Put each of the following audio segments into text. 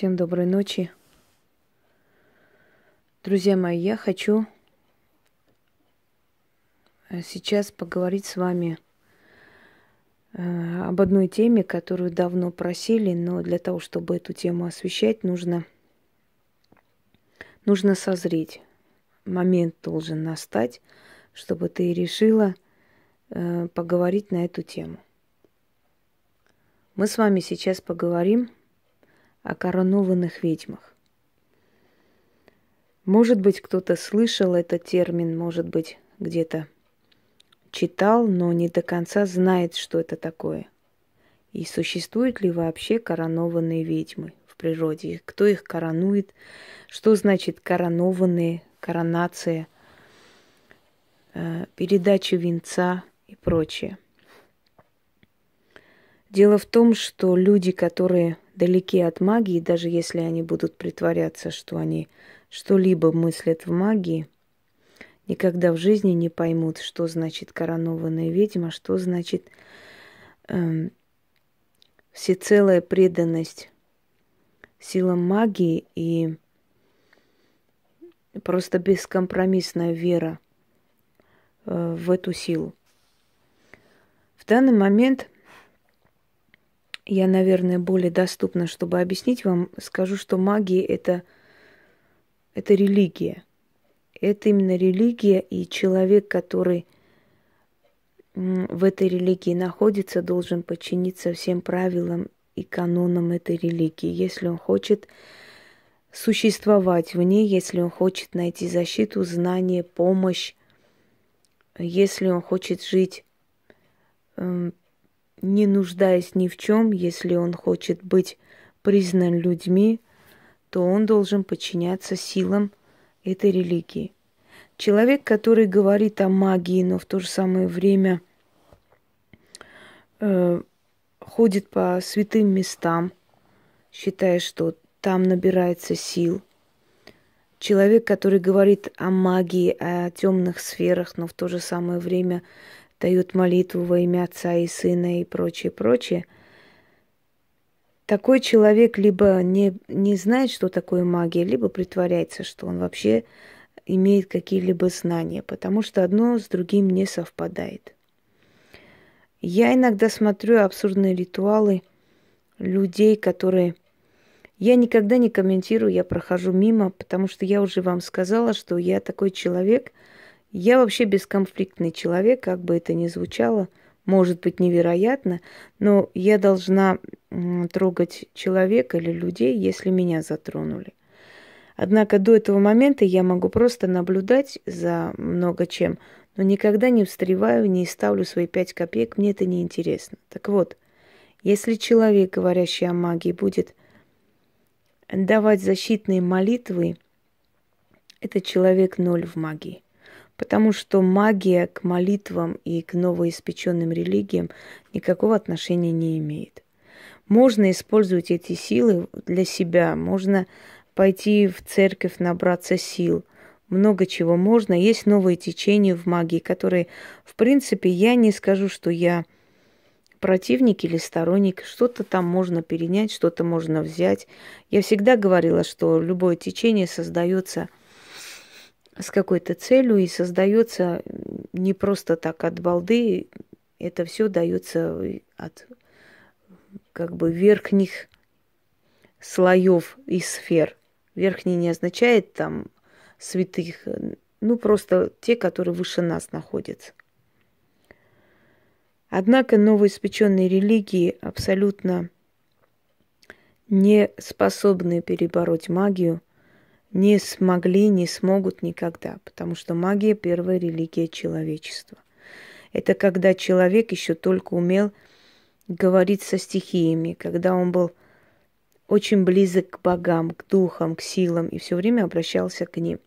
Всем доброй ночи. Друзья мои, я хочу э, сейчас поговорить с вами э, об одной теме, которую давно просили, но для того, чтобы эту тему освещать, нужно, нужно созреть. Момент должен настать, чтобы ты решила э, поговорить на эту тему. Мы с вами сейчас поговорим о коронованных ведьмах. Может быть, кто-то слышал этот термин, может быть, где-то читал, но не до конца знает, что это такое. И существуют ли вообще коронованные ведьмы в природе? Кто их коронует? Что значит коронованные, коронация, э, передача венца и прочее? Дело в том, что люди, которые далеки от магии, даже если они будут притворяться, что они что-либо мыслят в магии, никогда в жизни не поймут, что значит коронованная ведьма, что значит эм, всецелая преданность силам магии и просто бескомпромиссная вера э, в эту силу. В данный момент я, наверное, более доступна, чтобы объяснить вам, скажу, что магия это, это религия. Это именно религия, и человек, который в этой религии находится, должен подчиниться всем правилам и канонам этой религии, если он хочет существовать в ней, если он хочет найти защиту, знание, помощь, если он хочет жить эм, не нуждаясь ни в чем, если он хочет быть признан людьми, то он должен подчиняться силам этой религии. Человек, который говорит о магии, но в то же самое время э, ходит по святым местам, считая, что там набирается сил. Человек, который говорит о магии, о темных сферах, но в то же самое время дают молитву во имя Отца и Сына и прочее, прочее, такой человек либо не, не знает, что такое магия, либо притворяется, что он вообще имеет какие-либо знания, потому что одно с другим не совпадает. Я иногда смотрю абсурдные ритуалы людей, которые... Я никогда не комментирую, я прохожу мимо, потому что я уже вам сказала, что я такой человек – я вообще бесконфликтный человек, как бы это ни звучало, может быть невероятно, но я должна трогать человека или людей, если меня затронули. Однако до этого момента я могу просто наблюдать за много чем, но никогда не встреваю, не ставлю свои пять копеек, мне это не интересно. Так вот, если человек, говорящий о магии, будет давать защитные молитвы, это человек ноль в магии. Потому что магия к молитвам и к новоиспеченным религиям никакого отношения не имеет. Можно использовать эти силы для себя, можно пойти в церковь, набраться сил, много чего можно. Есть новые течения в магии, которые, в принципе, я не скажу, что я противник или сторонник, что-то там можно перенять, что-то можно взять. Я всегда говорила, что любое течение создается – с какой-то целью и создается не просто так от балды, это все дается от как бы верхних слоев и сфер. Верхний не означает там святых, ну просто те, которые выше нас находятся. Однако новоиспеченные религии абсолютно не способны перебороть магию – не смогли, не смогут никогда, потому что магия – первая религия человечества. Это когда человек еще только умел говорить со стихиями, когда он был очень близок к богам, к духам, к силам и все время обращался к ним.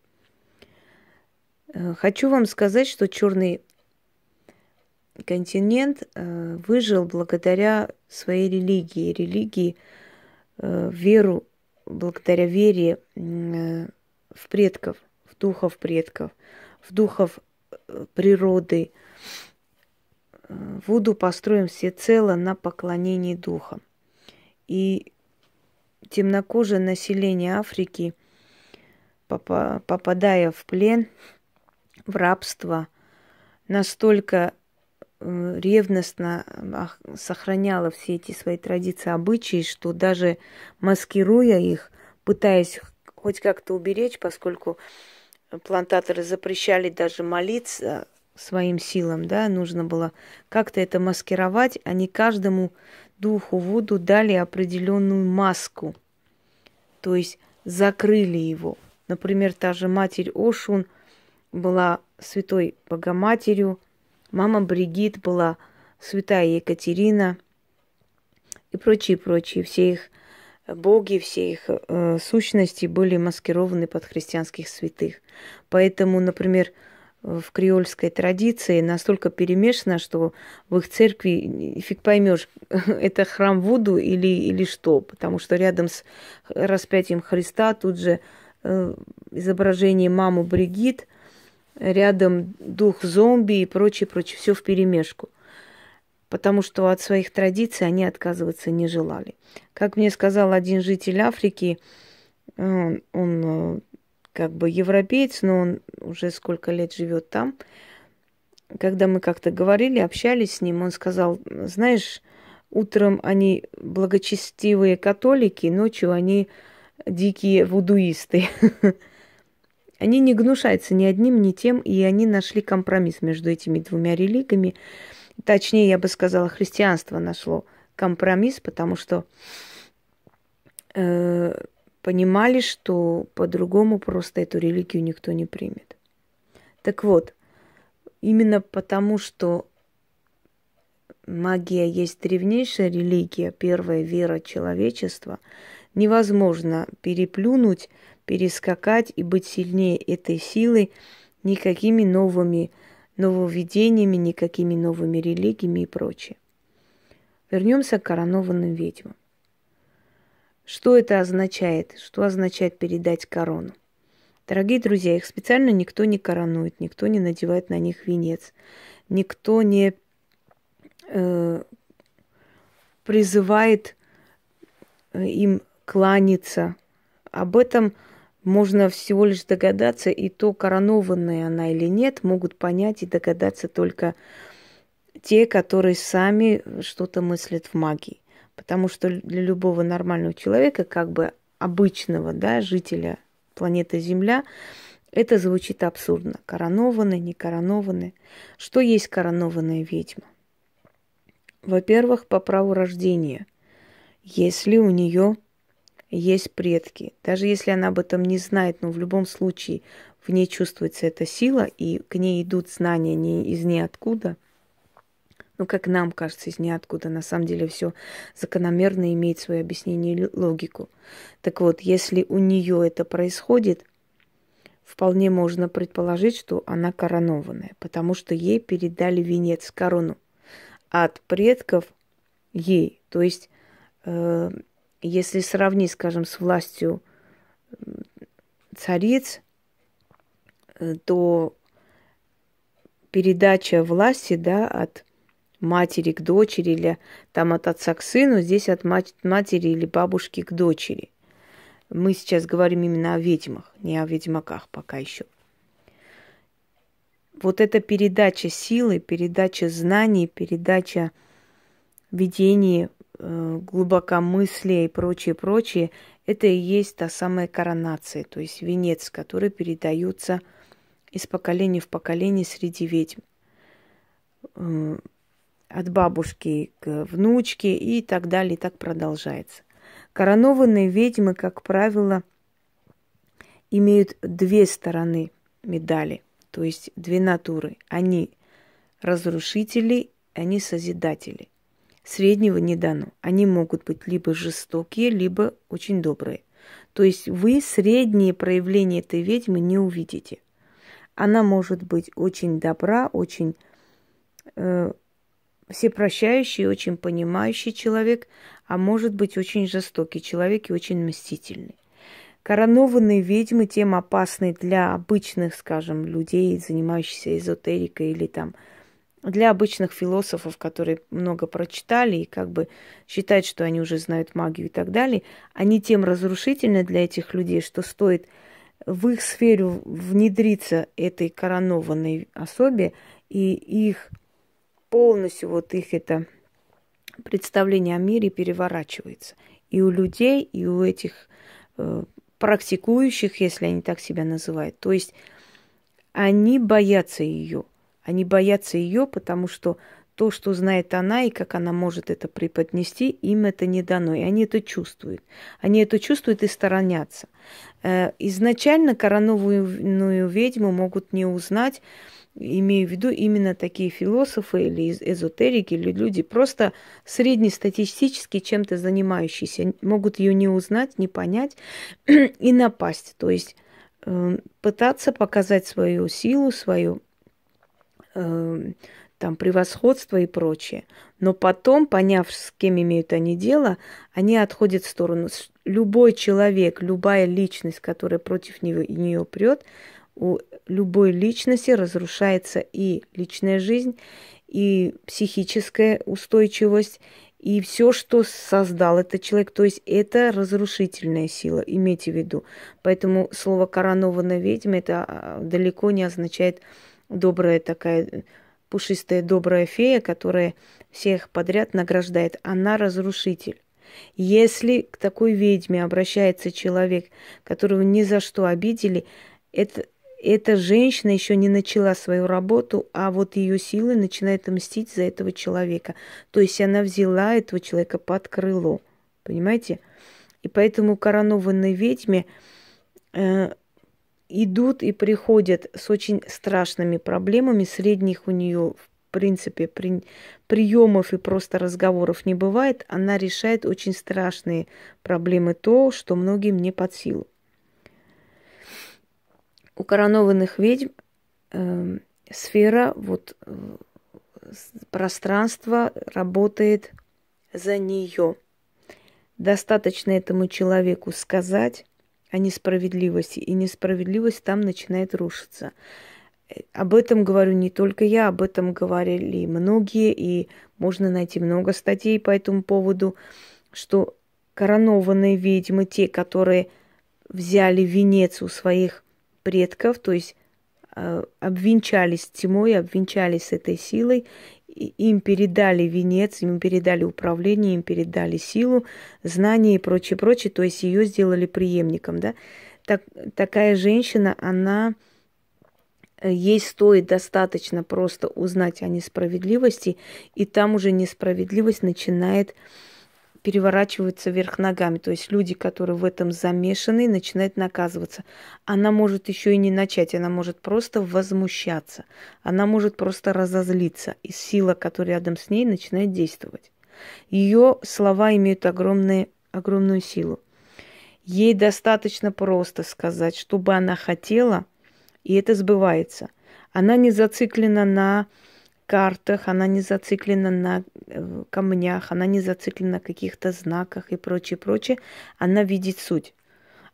Э, хочу вам сказать, что черный континент э, выжил благодаря своей религии, религии, э, веру благодаря вере э, в предков, в духов предков, в духов природы. Вуду построим всецело на поклонении духам. И темнокожее население Африки, попадая в плен, в рабство, настолько ревностно сохраняла все эти свои традиции, обычаи, что даже маскируя их, пытаясь хоть как-то уберечь, поскольку плантаторы запрещали даже молиться своим силам, да, нужно было как-то это маскировать, не каждому духу Вуду дали определенную маску, то есть закрыли его. Например, та же матерь Ошун была святой Богоматерью, мама Бригит была святая Екатерина и прочие, прочие. Все их боги, все их э, сущности были маскированы под христианских святых. Поэтому, например, в креольской традиции настолько перемешано, что в их церкви фиг поймешь, это храм Вуду или, или что, потому что рядом с распятием Христа тут же э, изображение мамы Бригит, рядом дух зомби и прочее, прочее, все в перемешку. Потому что от своих традиций они отказываться не желали. Как мне сказал один житель Африки, он, он э, как бы европеец, но он уже сколько лет живет там. Когда мы как-то говорили, общались с ним, он сказал, знаешь, утром они благочестивые католики, ночью они дикие вудуисты. Они не гнушаются ни одним, ни тем, и они нашли компромисс между этими двумя религиями. Точнее, я бы сказала, христианство нашло компромисс, потому что э, понимали, что по-другому просто эту религию никто не примет. Так вот, именно потому, что магия есть древнейшая религия, первая вера человечества, невозможно переплюнуть, перескакать и быть сильнее этой силы никакими новыми нововведениями, никакими новыми религиями и прочее. Вернемся к коронованным ведьмам. Что это означает? Что означает передать корону? Дорогие друзья, их специально никто не коронует, никто не надевает на них венец, никто не э, призывает э, им кланяться. Об этом можно всего лишь догадаться, и то, коронованная она или нет, могут понять и догадаться только те, которые сами что-то мыслят в магии. Потому что для любого нормального человека, как бы обычного, да, жителя планеты Земля, это звучит абсурдно. Коронованный, не коронованный. Что есть коронованная ведьма? Во-первых, по праву рождения. Если у нее есть предки, даже если она об этом не знает, но в любом случае в ней чувствуется эта сила, и к ней идут знания не из ниоткуда – ну, как нам кажется, из ниоткуда. На самом деле все закономерно имеет свое объяснение и логику. Так вот, если у нее это происходит, вполне можно предположить, что она коронованная, потому что ей передали венец, корону от предков ей. То есть, э, если сравнить, скажем, с властью цариц, э, то передача власти да, от матери к дочери или там от отца к сыну, здесь от матери или бабушки к дочери. Мы сейчас говорим именно о ведьмах, не о ведьмаках пока еще. Вот эта передача силы, передача знаний, передача видений, э, глубокомыслия и прочее, прочее, это и есть та самая коронация, то есть венец, который передается из поколения в поколение среди ведьм э, от бабушки к внучке и так далее, и так продолжается. Коронованные ведьмы, как правило, имеют две стороны медали, то есть две натуры. Они разрушители, они созидатели. Среднего не дано. Они могут быть либо жестокие, либо очень добрые. То есть вы средние проявления этой ведьмы не увидите. Она может быть очень добра, очень э, всепрощающий, очень понимающий человек, а может быть очень жестокий человек и очень мстительный. Коронованные ведьмы тем опасны для обычных, скажем, людей, занимающихся эзотерикой или там для обычных философов, которые много прочитали и как бы считают, что они уже знают магию и так далее, они тем разрушительны для этих людей, что стоит в их сферу внедриться этой коронованной особе, и их полностью вот их это представление о мире переворачивается. И у людей, и у этих э, практикующих, если они так себя называют. То есть они боятся ее. Они боятся ее, потому что то, что знает она и как она может это преподнести, им это не дано. И они это чувствуют. Они это чувствуют и сторонятся. Э, изначально коронованную ведьму могут не узнать, имею в виду именно такие философы или эзотерики, или люди просто среднестатистически чем-то занимающиеся, могут ее не узнать, не понять и напасть. То есть э, пытаться показать свою силу, свою там превосходство и прочее. Но потом, поняв, с кем имеют они дело, они отходят в сторону. Любой человек, любая личность, которая против нее, нее прет, у любой личности разрушается и личная жизнь, и психическая устойчивость, и все, что создал этот человек, то есть это разрушительная сила, имейте в виду. Поэтому слово коронованная ведьма это а, далеко не означает добрая такая пушистая добрая фея, которая всех подряд награждает. Она разрушитель. Если к такой ведьме обращается человек, которого ни за что обидели, это, эта женщина еще не начала свою работу, а вот ее силы начинают мстить за этого человека. То есть она взяла этого человека под крыло. Понимаете? И поэтому коронованной ведьме э, идут и приходят с очень страшными проблемами. Средних у нее, в принципе, при, приемов и просто разговоров не бывает. Она решает очень страшные проблемы, то, что многим не под силу у коронованных ведьм э, сфера, вот э, пространство работает за нее. Достаточно этому человеку сказать о несправедливости, и несправедливость там начинает рушиться. Об этом говорю не только я, об этом говорили многие, и можно найти много статей по этому поводу, что коронованные ведьмы, те, которые взяли венец у своих предков, то есть э, обвенчались тьмой, обвенчались этой силой, им передали венец, им передали управление, им передали силу, знания и прочее, прочее, то есть ее сделали преемником, да. Так, такая женщина, она э, ей стоит достаточно просто узнать о несправедливости, и там уже несправедливость начинает переворачиваются вверх ногами. То есть люди, которые в этом замешаны, начинают наказываться. Она может еще и не начать, она может просто возмущаться. Она может просто разозлиться. И сила, которая рядом с ней, начинает действовать. Ее слова имеют огромные, огромную силу. Ей достаточно просто сказать, что бы она хотела, и это сбывается. Она не зациклена на картах, она не зациклена на э, камнях, она не зациклена на каких-то знаках и прочее, прочее. Она видит суть.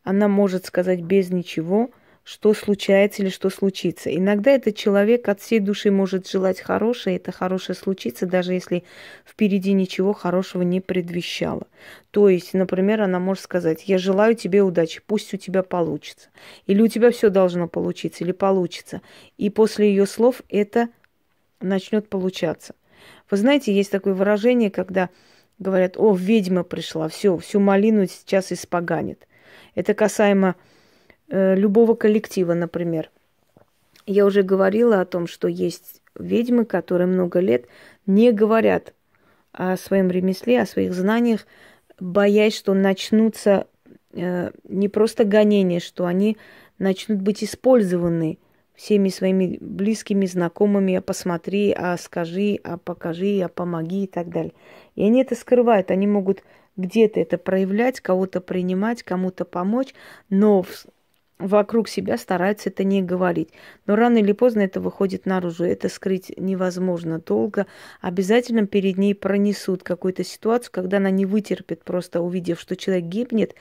Она может сказать без ничего, что случается или что случится. Иногда этот человек от всей души может желать хорошее, это хорошее случится, даже если впереди ничего хорошего не предвещало. То есть, например, она может сказать, я желаю тебе удачи, пусть у тебя получится. Или у тебя все должно получиться, или получится. И после ее слов это начнет получаться. Вы знаете, есть такое выражение, когда говорят, о, ведьма пришла, все, всю малину сейчас испоганит. Это касаемо э, любого коллектива, например. Я уже говорила о том, что есть ведьмы, которые много лет не говорят о своем ремесле, о своих знаниях, боясь, что начнутся э, не просто гонения, что они начнут быть использованы всеми своими близкими, знакомыми, а посмотри, а скажи, а покажи, а помоги и так далее. И они это скрывают, они могут где-то это проявлять, кого-то принимать, кому-то помочь, но вокруг себя стараются это не говорить. Но рано или поздно это выходит наружу. Это скрыть невозможно долго. Обязательно перед ней пронесут какую-то ситуацию, когда она не вытерпит, просто увидев, что человек гибнет,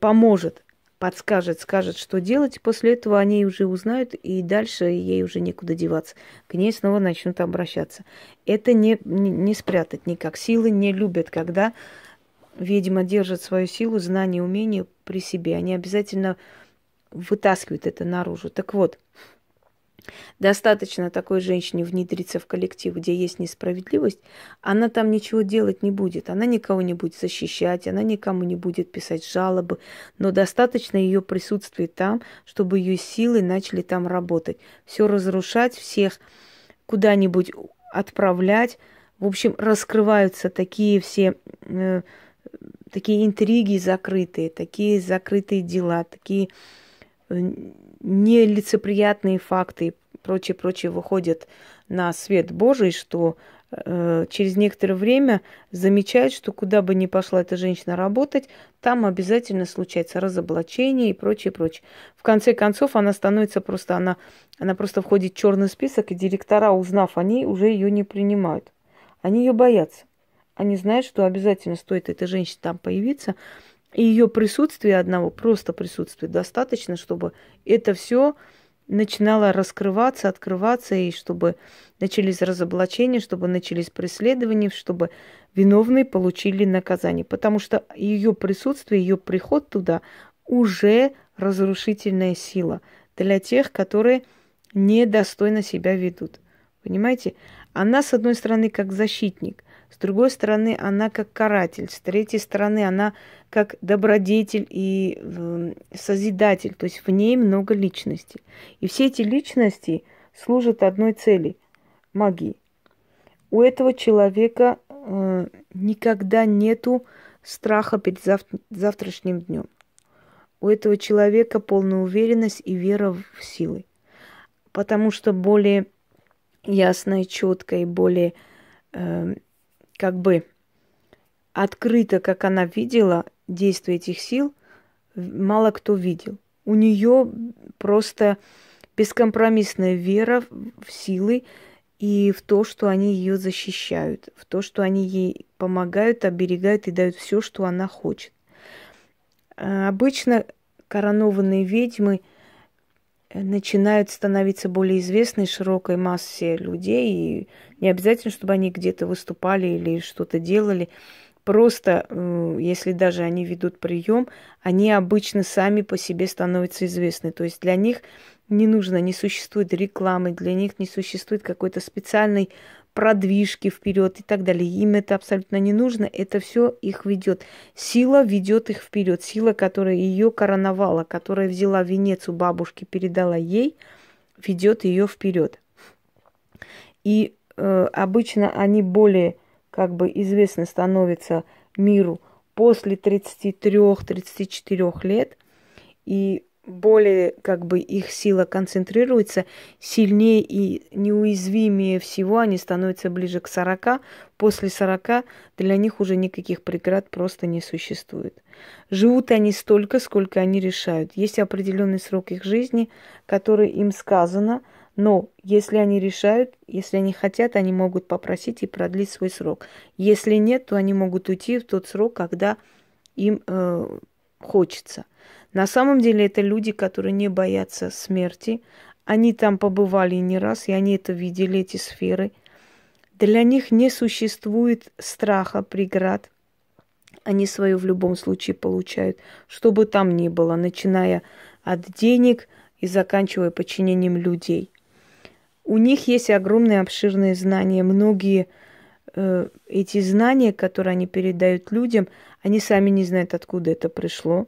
поможет подскажет, скажет, что делать. После этого они уже узнают, и дальше ей уже некуда деваться. К ней снова начнут обращаться. Это не, не, спрятать никак. Силы не любят, когда ведьма держит свою силу, знание, умение при себе. Они обязательно вытаскивают это наружу. Так вот, Достаточно такой женщине внедриться в коллектив, где есть несправедливость, она там ничего делать не будет, она никого не будет защищать, она никому не будет писать жалобы, но достаточно ее присутствия там, чтобы ее силы начали там работать, все разрушать, всех куда-нибудь отправлять. В общем, раскрываются такие все э, такие интриги закрытые, такие закрытые дела, такие э, нелицеприятные факты и прочее, прочее выходят на свет Божий, что э, через некоторое время замечают, что куда бы ни пошла эта женщина работать, там обязательно случается разоблачение и прочее, прочее. В конце концов, она становится просто, она, она просто входит в черный список, и директора, узнав о ней, уже ее не принимают. Они ее боятся. Они знают, что обязательно стоит этой женщине там появиться, и ее присутствие одного, просто присутствие, достаточно, чтобы это все начинало раскрываться, открываться, и чтобы начались разоблачения, чтобы начались преследования, чтобы виновные получили наказание. Потому что ее присутствие, ее приход туда уже разрушительная сила для тех, которые недостойно себя ведут. Понимаете? Она, с одной стороны, как защитник, с другой стороны, она как каратель, с третьей стороны, она как добродетель и э, созидатель, то есть в ней много личностей. И все эти личности служат одной цели – магии. У этого человека э, никогда нету страха перед зав- завтрашним днем. У этого человека полная уверенность и вера в силы. Потому что более ясная, четкая и более э, как бы открыто, как она видела действие этих сил, мало кто видел. У нее просто бескомпромиссная вера в силы и в то, что они ее защищают, в то, что они ей помогают, оберегают и дают все, что она хочет. А, обычно коронованные ведьмы – начинают становиться более известны широкой массе людей. И не обязательно, чтобы они где-то выступали или что-то делали. Просто, если даже они ведут прием, они обычно сами по себе становятся известны. То есть для них не нужно, не существует рекламы, для них не существует какой-то специальной продвижки вперед и так далее. Им это абсолютно не нужно, это все их ведет. Сила ведет их вперед. Сила, которая ее короновала, которая взяла венец у бабушки, передала ей, ведет ее вперед. И э, обычно они более как бы известны становятся миру после 33-34 лет. И более как бы их сила концентрируется, сильнее и неуязвимее всего они становятся ближе к 40. После 40 для них уже никаких преград просто не существует. Живут они столько, сколько они решают. Есть определенный срок их жизни, который им сказано, но если они решают, если они хотят, они могут попросить и продлить свой срок. Если нет, то они могут уйти в тот срок, когда им э, хочется – на самом деле это люди, которые не боятся смерти. Они там побывали не раз, и они это видели, эти сферы. Для них не существует страха, преград. Они свое в любом случае получают, что бы там ни было, начиная от денег и заканчивая подчинением людей. У них есть огромные обширные знания. Многие э, эти знания, которые они передают людям, они сами не знают, откуда это пришло.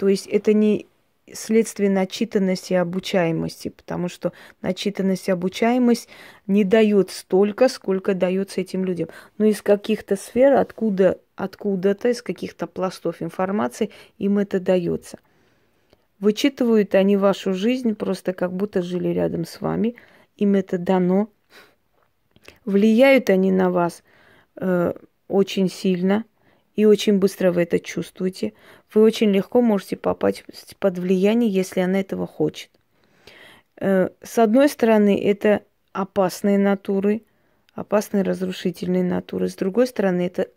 То есть это не следствие начитанности и обучаемости, потому что начитанность и обучаемость не дают столько, сколько дается этим людям. Но из каких-то сфер, откуда, откуда-то, из каких-то пластов информации им это дается. Вычитывают они вашу жизнь просто как будто жили рядом с вами, им это дано. Влияют они на вас э, очень сильно, и очень быстро вы это чувствуете. Вы очень легко можете попасть под влияние, если она этого хочет. Э, с одной стороны, это опасные натуры, опасные разрушительные натуры. С другой стороны, это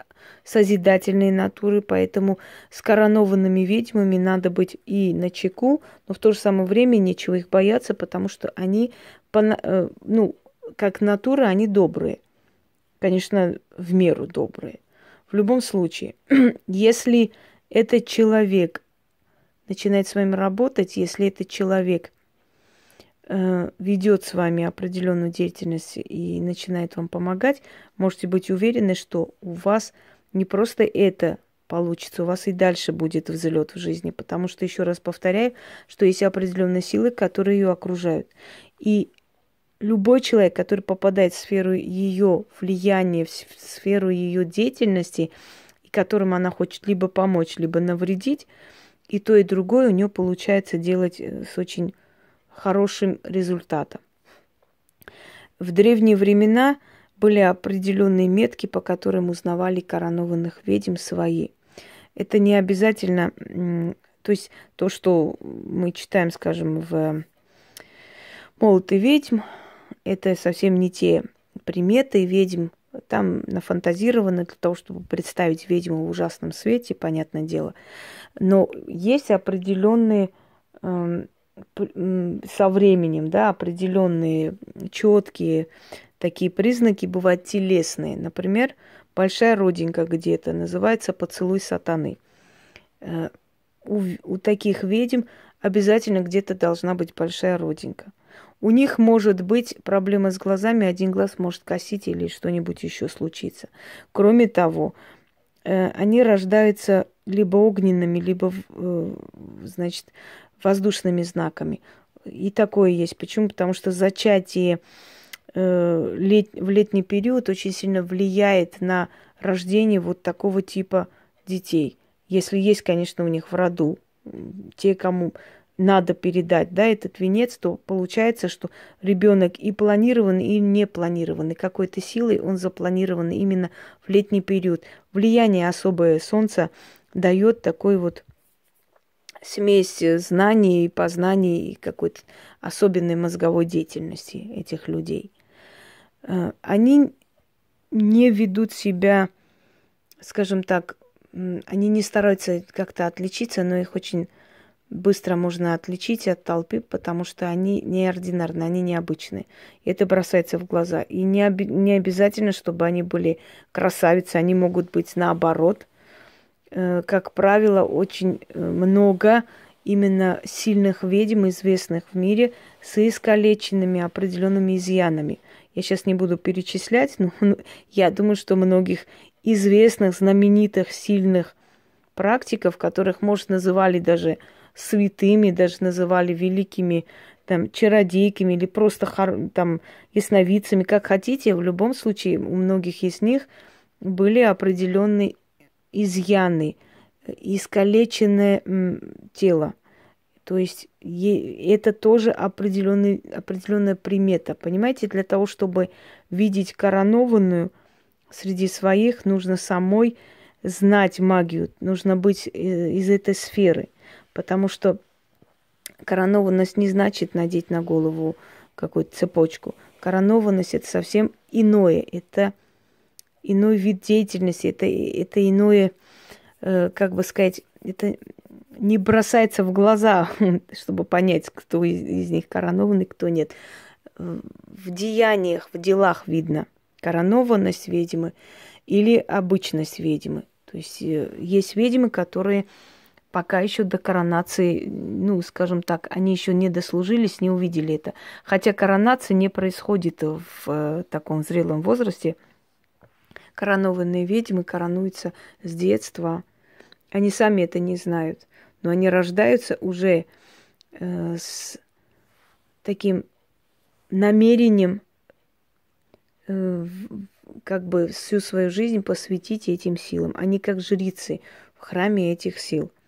созидательные натуры, поэтому с коронованными ведьмами надо быть и на чеку, но в то же самое время нечего их бояться, потому что они, э, ну, как натура, они добрые. Конечно, в меру добрые. В любом случае, если этот человек начинает с вами работать, если этот человек э, ведет с вами определенную деятельность и начинает вам помогать, можете быть уверены, что у вас не просто это получится, у вас и дальше будет взлет в жизни, потому что, еще раз повторяю, что есть определенные силы, которые ее окружают. И любой человек, который попадает в сферу ее влияния, в сферу ее деятельности, и которым она хочет либо помочь, либо навредить, и то, и другое у нее получается делать э, с очень хорошим результатом. В древние времена были определенные метки, по которым узнавали коронованных ведьм свои. Это не обязательно, то есть то, что мы читаем, скажем, в «Молот ведьм», это совсем не те приметы ведьм, там нафантазировано для того, чтобы представить ведьму в ужасном свете, понятное дело. Но есть определенные э, со временем, да, определенные четкие такие признаки бывают телесные. Например, большая родинка где-то называется поцелуй сатаны. Э, у, у таких ведьм обязательно где-то должна быть большая родинка. У них может быть проблема с глазами, один глаз может косить или что-нибудь еще случиться. Кроме того, э, они рождаются либо огненными, либо, э, значит, воздушными знаками. И такое есть. Почему? Потому что зачатие э, в летний период очень сильно влияет на рождение вот такого типа детей. Если есть, конечно, у них в роду те, кому надо передать, да, этот венец, то получается, что ребенок и планированный, и не планированный. Какой-то силой он запланирован именно в летний период. Влияние особое солнца дает такой вот смесь знаний и познаний и какой-то особенной мозговой деятельности этих людей. Э, они не ведут себя, скажем так, они не стараются как-то отличиться, но их очень быстро можно отличить от толпы, потому что они неординарные, они необычные. И это бросается в глаза. И не, об... не обязательно, чтобы они были красавицы, они могут быть наоборот. Э, как правило, очень э, много именно сильных ведьм, известных в мире, с искалеченными определенными изъянами. Я сейчас не буду перечислять, но я думаю, что многих известных, знаменитых, сильных практиков, которых, может, называли даже святыми, даже называли великими там, чародейками или просто там, ясновидцами, как хотите. В любом случае, у многих из них были определенные изъяны, искалеченное тело. То есть это тоже определенный, определенная примета. Понимаете, для того, чтобы видеть коронованную среди своих, нужно самой знать магию, нужно быть э, из этой сферы. Потому что коронованность не значит надеть на голову какую-то цепочку. Коронованность это совсем иное. Это иной вид деятельности, это, это иное, э, как бы сказать, это не бросается в глаза, чтобы понять, кто из, из них коронованный, кто нет. В деяниях, в делах видно коронованность ведьмы или обычность ведьмы. То есть э, есть ведьмы, которые пока еще до коронации, ну, скажем так, они еще не дослужились, не увидели это. Хотя коронация не происходит в э, таком зрелом возрасте. Коронованные ведьмы коронуются с детства. Они сами это не знают, но они рождаются уже э, с таким намерением э, как бы всю свою жизнь посвятить этим силам. Они как жрицы в храме этих сил –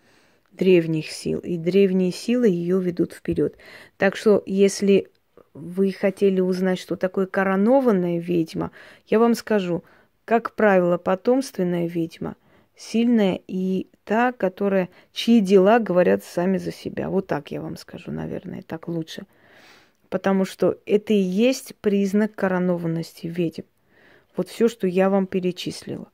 древних сил, и древние силы ее ведут вперед. Так что, если вы хотели узнать, что такое коронованная ведьма, я вам скажу, как правило, потомственная ведьма сильная и та, которая, чьи дела говорят сами за себя. Вот так я вам скажу, наверное, так лучше. Потому что это и есть признак коронованности ведьм. Вот все, что я вам перечислила.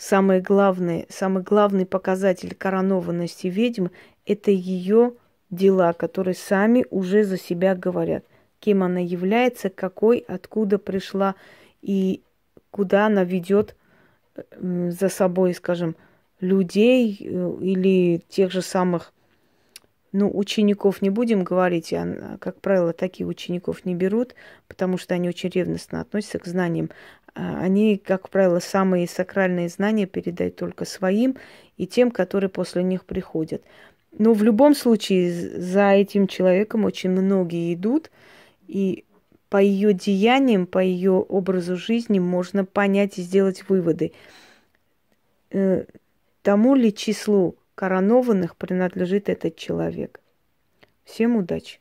Самое главное, самый главный показатель коронованности ведьмы – это ее дела, которые сами уже за себя говорят. Кем она является, какой, откуда пришла и куда она ведет за собой, скажем, людей э, или тех же самых, ну, учеников не будем говорить, а, как правило, таких учеников не берут, потому что они очень ревностно относятся к знаниям. А, они, как правило, самые сакральные знания передают только своим и тем, которые после них приходят. Но в любом случае за этим человеком очень многие идут, и по ее деяниям, по ее образу жизни можно понять и сделать выводы. Э, тому ли числу коронованных принадлежит этот человек. Всем удачи!